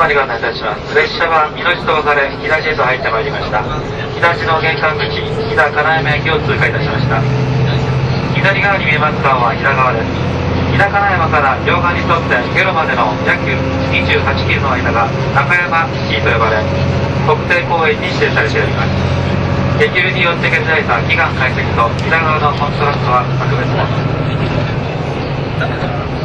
様にご案内いたします。列車は命と分かれ、東へと入ってまいりました。東の玄関口、飛騨金山駅を通過いたしました。左側に見えます川は飛騨川です。北金山から両側に沿って下呂までの約28キロの間が中山市と呼ばれ、国定公園に指定されております。激流によって削られた祈願解析と北側のコントラストは格別です。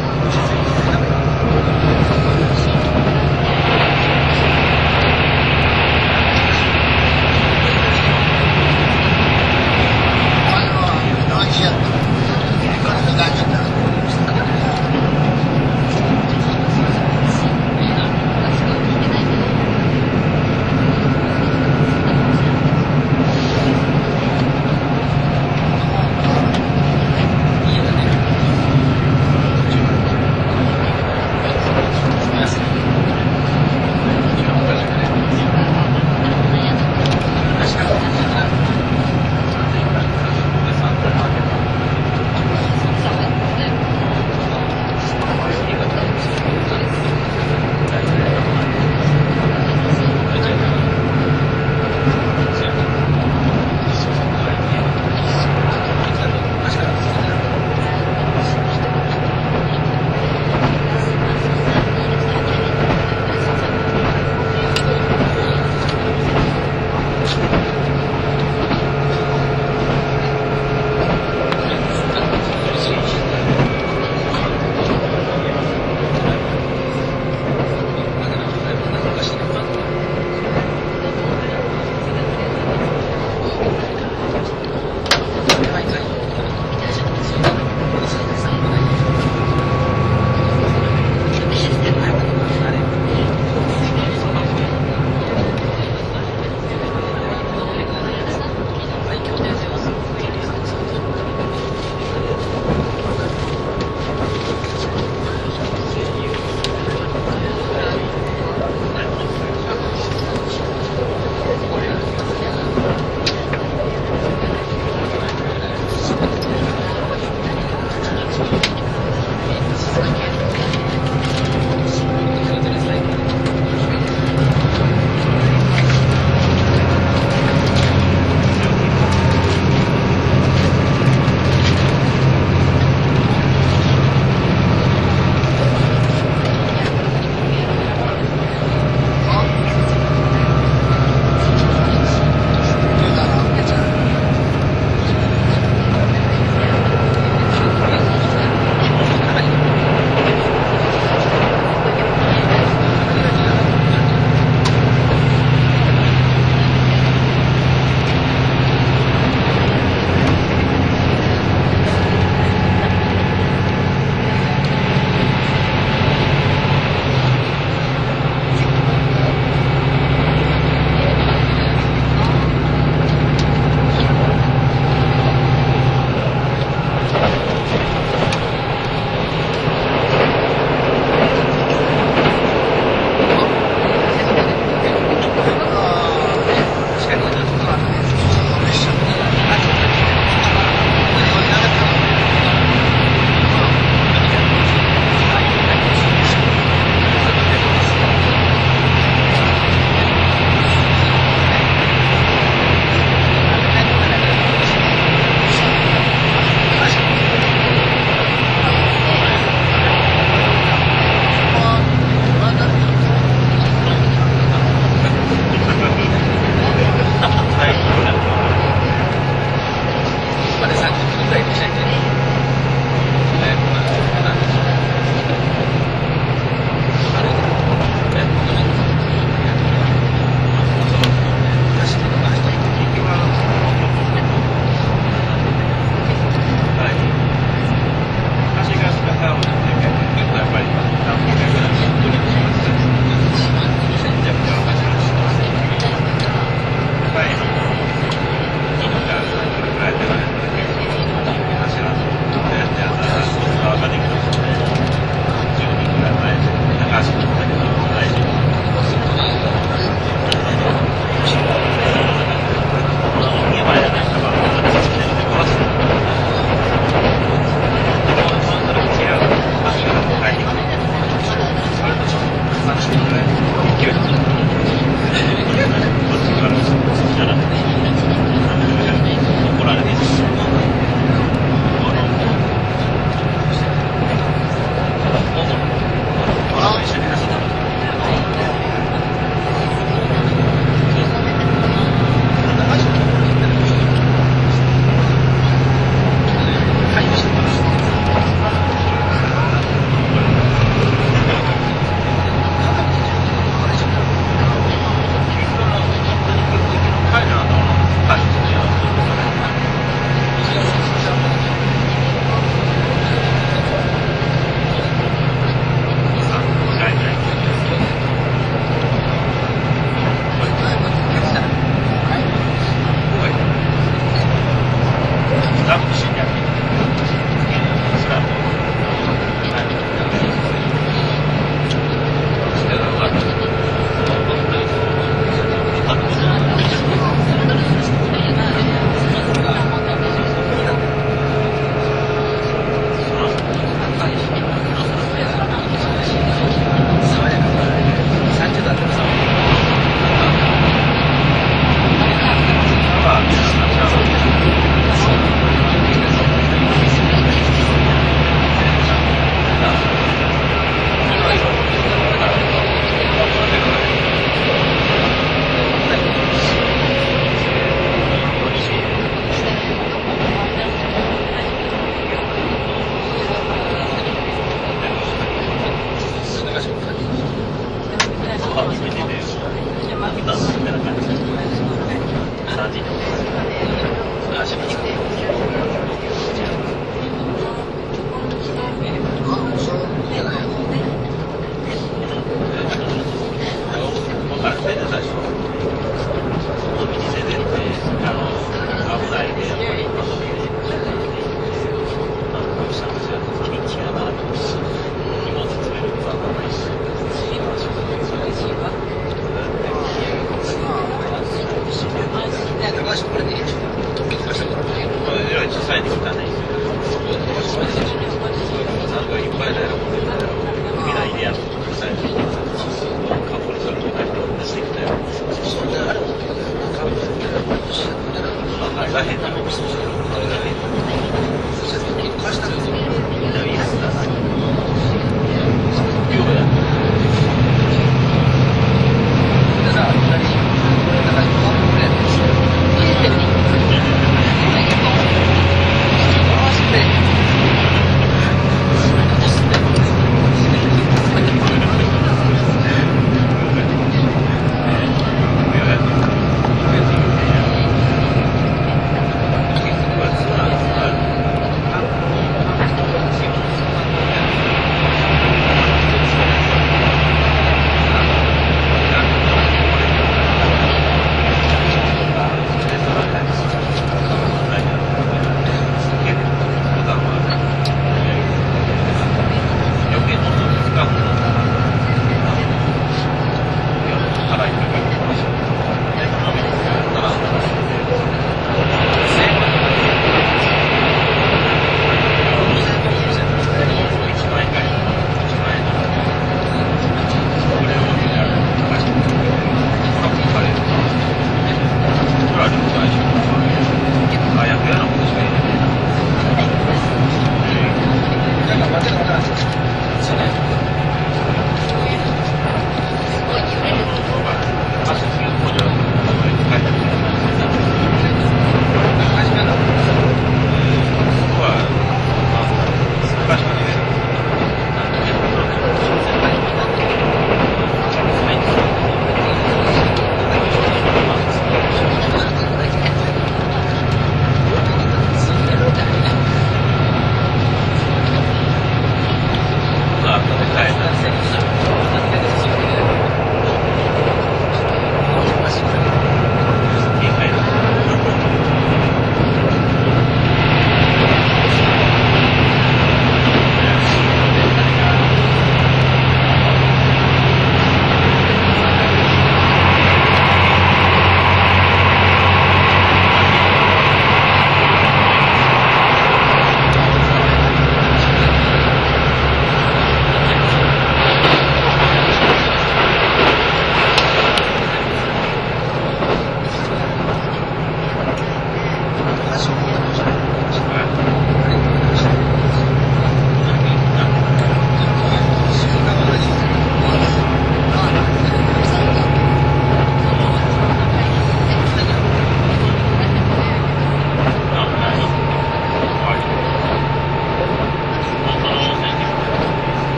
まあ、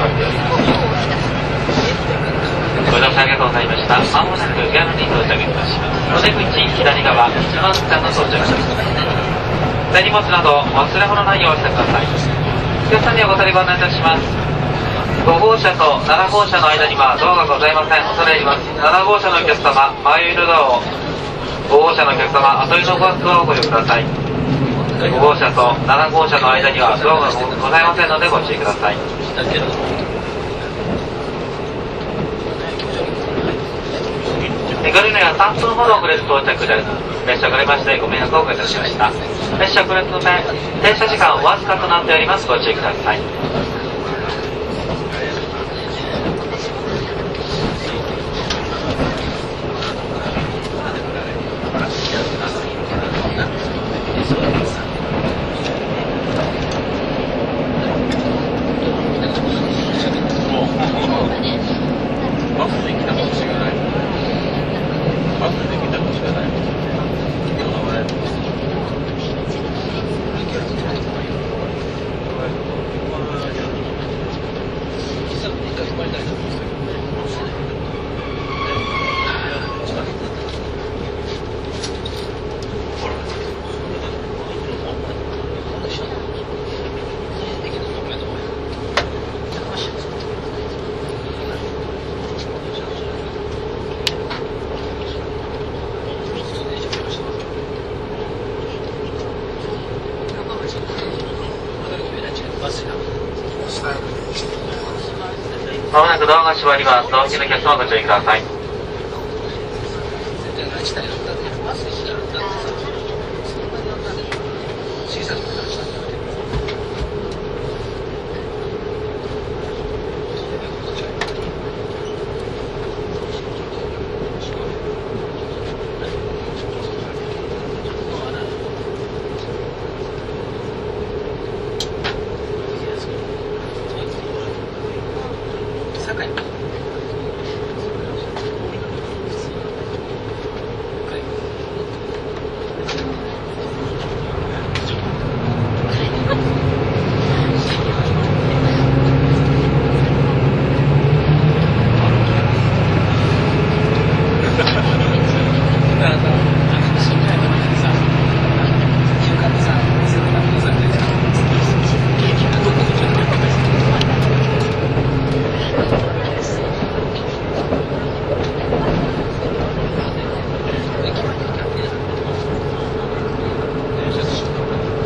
ますご乗車ありがとうございました。まもなくギャルに到着いたします。お出口左側、一番下の到着です。手荷物など忘れ物ないようにしてください。お客さんにお答えご案内いたします。5号車と7号車の間にはドアがございません。恐れ入ります。7号車のお客様、前色ドアを。5号車のお客様、後りのバスドアをご利用ください。5号車と7号車の間にはドアがございませんのでご注意ください。ガルネは3分ほど遅れて到着です。列車がれましてご迷惑をおかけいたしました。列車遅れのため、停車時間わずかとなっております。ご注意ください。バスで来たかもしれない。バスで来たかもしれない。まもなくドアが閉まります。同期のお客様ご注意ください。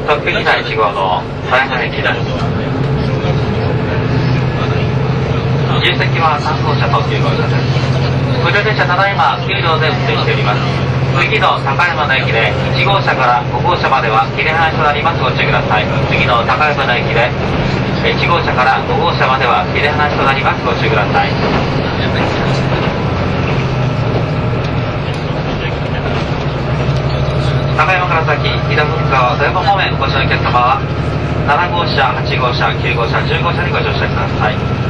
特急ひだ1号の前原駅です。自由席は3号車と9号車です。無料列車ただいま9両で運転しております。次の高山の駅で1号車から5号車までは切れ離しとなります。ご注意ください。次の高山の駅で1号車から5号車までは切れ離しとなります。ご注意ください。高山から先、飛騨文川富山方面ご乗車のお客様は、7号車、8号車、9号車、10号車にご乗車ください。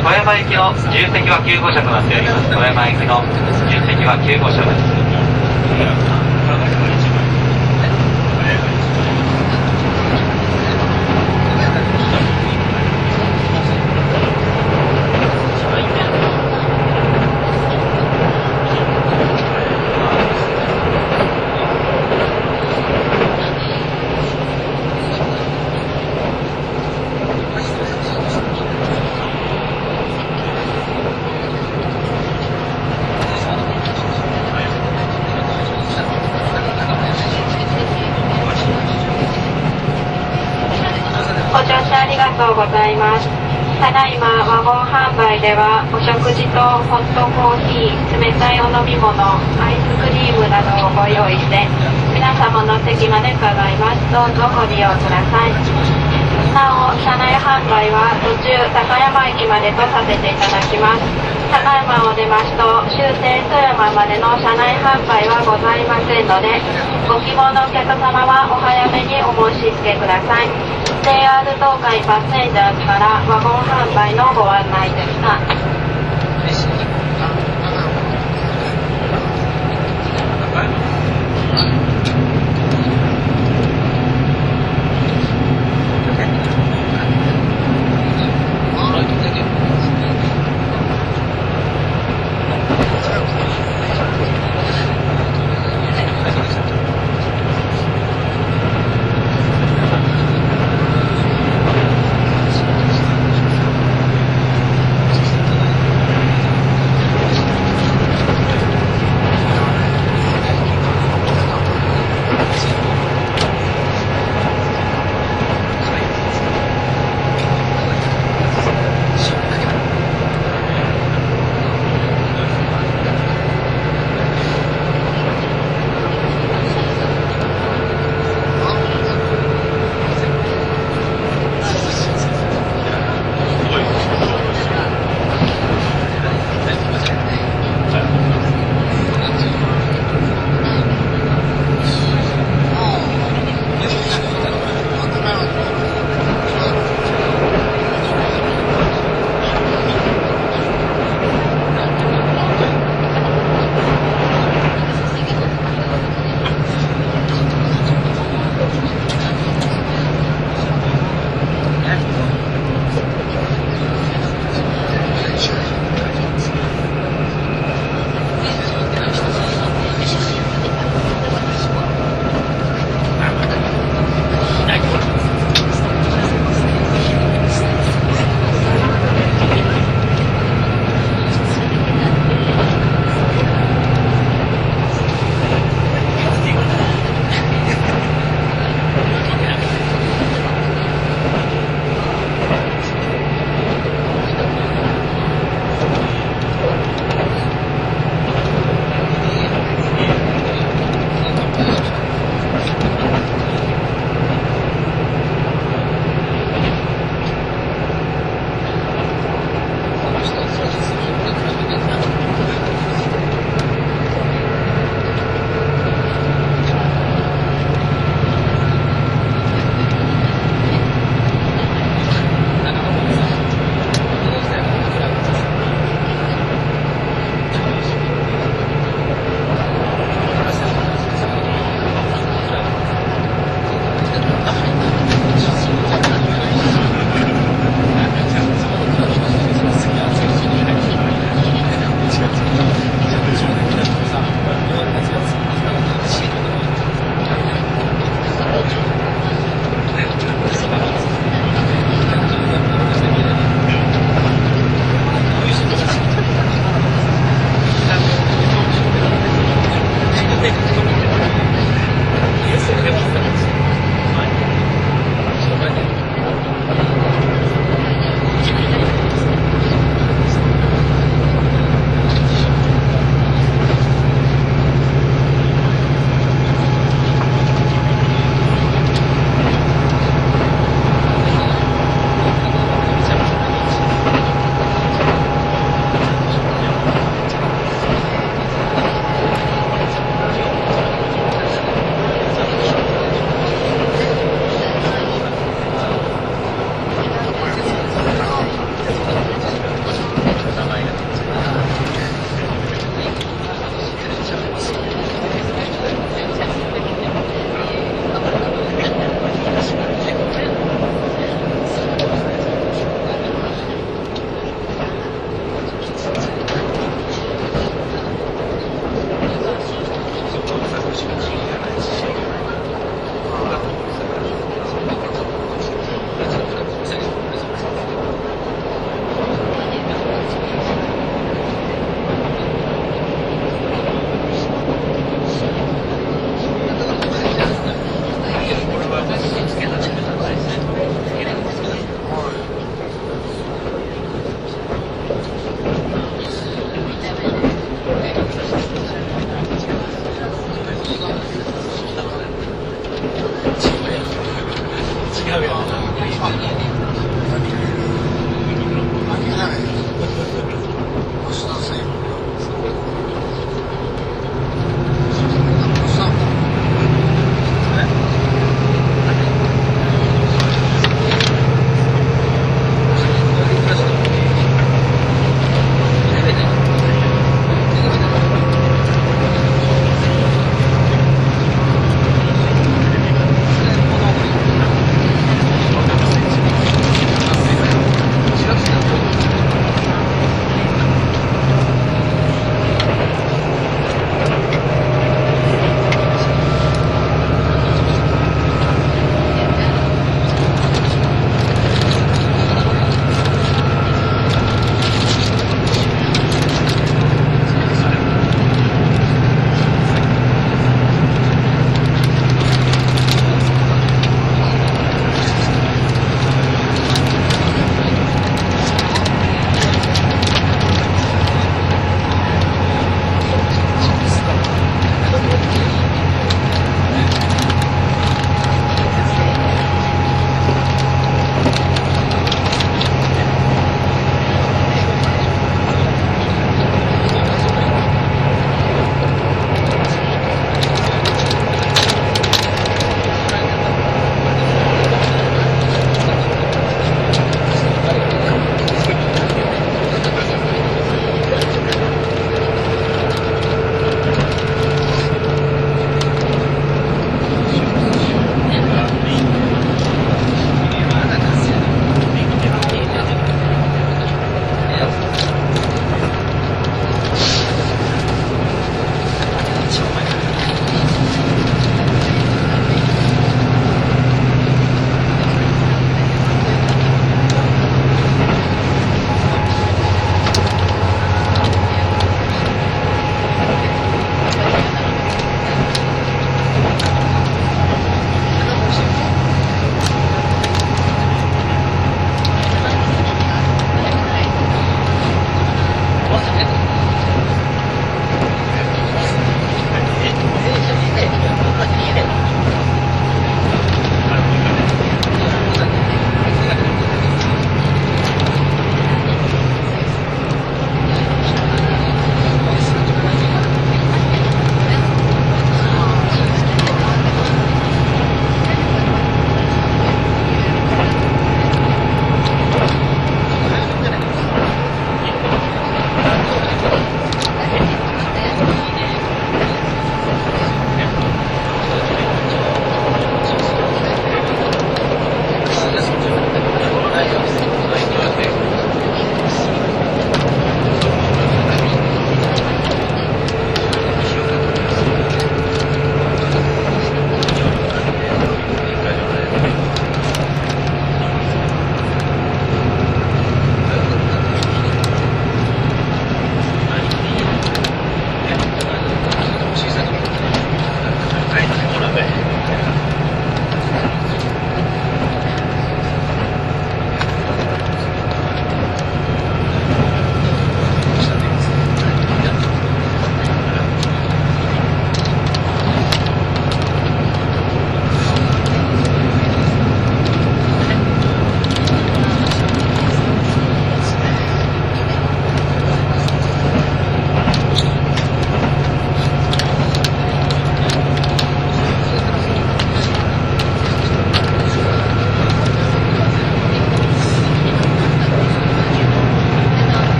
富山行きの重積は9号車となっております。富山行きの重積は9号車です。ご乗車ありがとうございます。ただいまワゴン販売ではお食事とホットコーヒー、冷たいお飲み物、アイスクリームなどをご用意して皆様の席まで伺います。どうぞご利用ください。なお、車内販売は途中高山駅までとさせていただきます高。山を出ますと終点富山までの車内販売はございませんのでご希望のお客様はお早めにお申し付けください JR 東海バスセンジャーズからワゴン販売のご案内でした。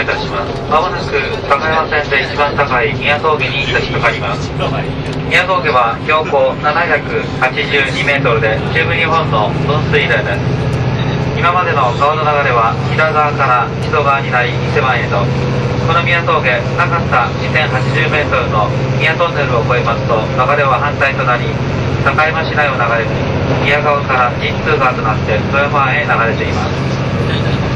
いたします。まもなく高山線で一番高い宮峠に差し掛かります。宮峠は標高782メートルで中部日本の分水嶺です。今までの川の流れは北側から木曽川になり伊勢湾へとこの宮峠高さ2080メートルの宮トンネルを越えます。と流れは反対となり境山市内を流れず宮川から神通川となって富山湾へ流れています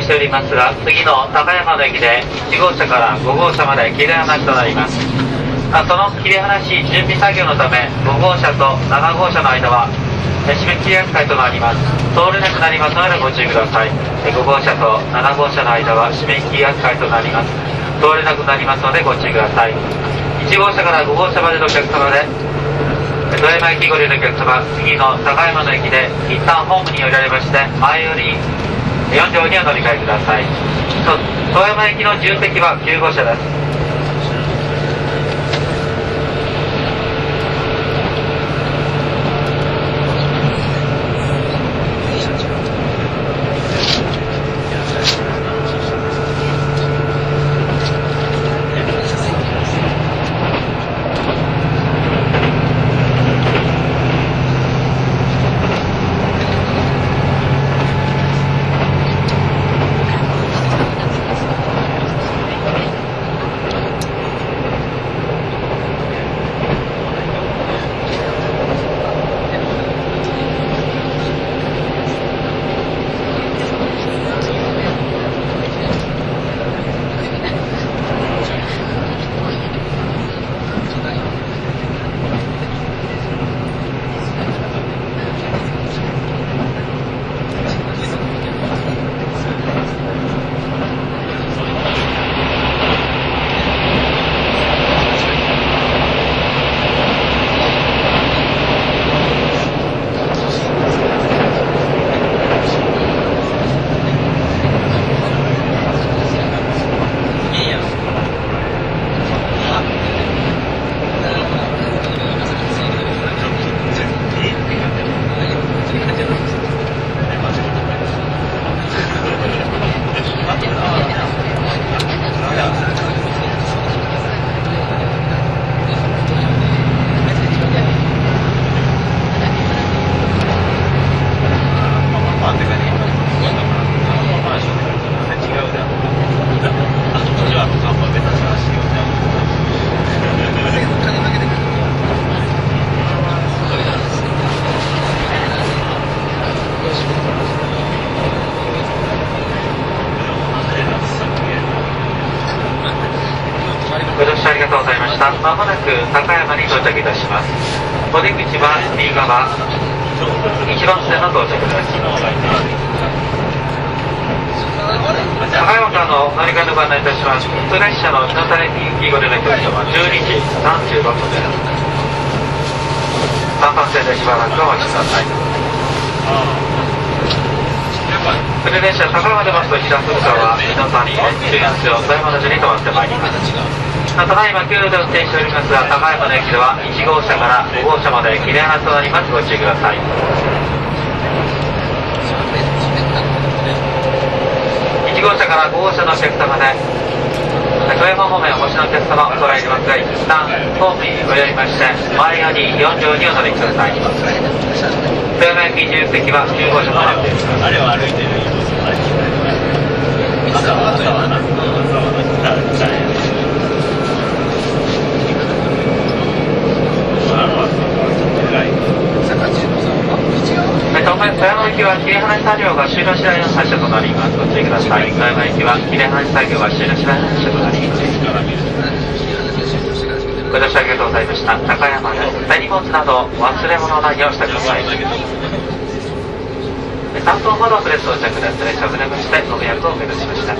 しておりますが次の高山の駅で1号車から5号車まで切り離しとなります。あその切り離し準備作業のため5号車と7号車の間は締め切り扱いとなります。通れなくなりますのでご注意ください。5号車と7号車の間は締め切り扱いとなります。通れなくなりますのでご注意ください。1号車から5号車までのお客様で富山駅ご利用のお客様次の高山の駅で一旦ホームに降りられまして前より4両にお乗り換えください。富山行きの重席は9号車です。列車の日の垂駅ご利用のお客様12時35分です。3番線でしばらくお待ちください。普通列車高山出ますと平塚は日の谷、中安町、富山の順に停まってまいります。ただいま9両で運転しておりますが、高山の駅では1号車から5号車まで切れ離となります。ご注意ください。1号車から5号車のお客様です、富山方面お越しのお客様お捉え入れますが、一旦ホームにご寄りまして、前より4両にお乗りください。富山駅重席は9号車まで。あれを歩いてる様子あれ朝は朝はな朝はな誰誰富山駅は切れ離し作業が終了次第の発車となります。ご注意ください。富山駅は切れ離し作業が終了次第の発車となります。ご乗車ありがとうございました。高山です。手荷物など忘れ物ないようしてください。3分ほど遅れ到着です。列車を遅れましてご迷惑をおかけしました。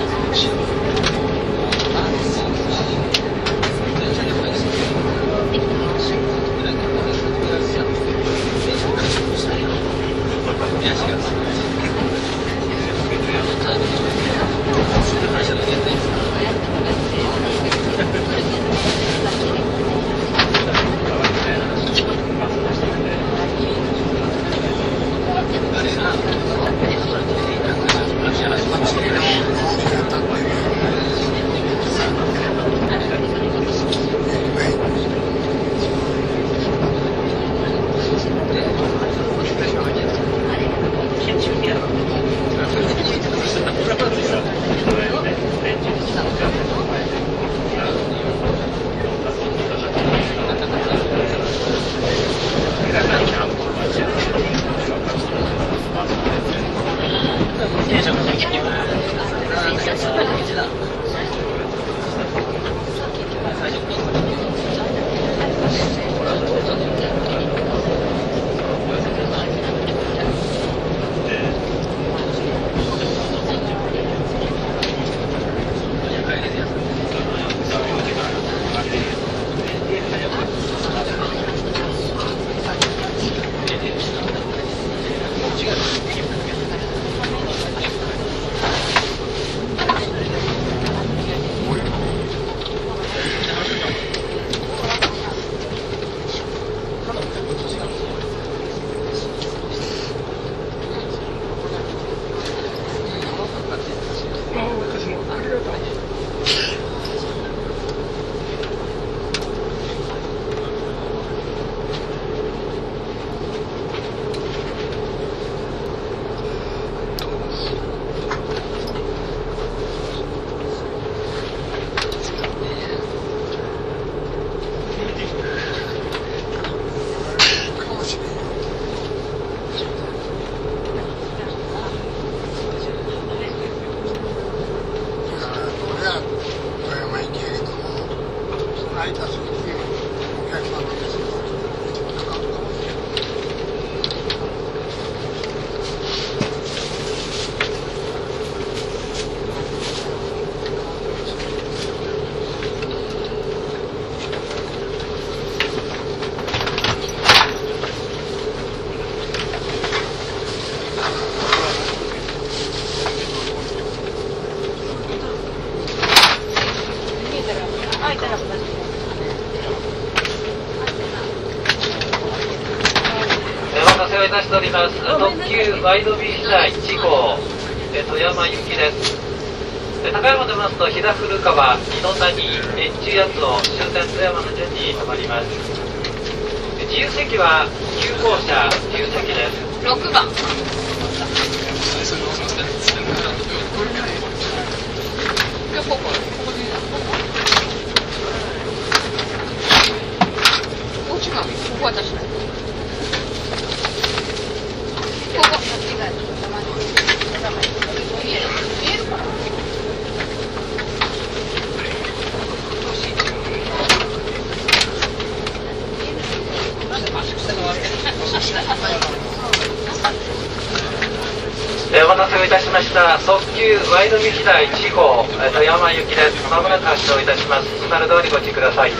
ます。特急ワイドビー飛騨1号えー富山行きです。えー高山出ますと飛騨古川二の谷越中八尾終点富山の順に止まります。えー自由席は9号車自由席です。6番。ここ私ここっちが見える見えるかなえーお待たせをいたしました特急ワイドミキサー1号富山行きです。まもなく発車をいたします。シグナル通りご注意ください。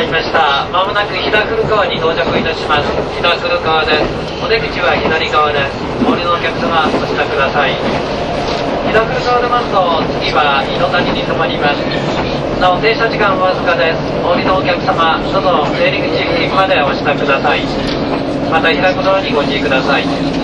りがとうございました。まもなく飛騨古川に到着いたします。飛騨古川です。お出口は左側です。お降りのお客様、お下ください。飛騨古川のますと、次は井の谷に停まります。なお、停車時間わずかです。お降りのお客様、どうぞ出入り口付近までお下ください。また開くドアにご注意ください。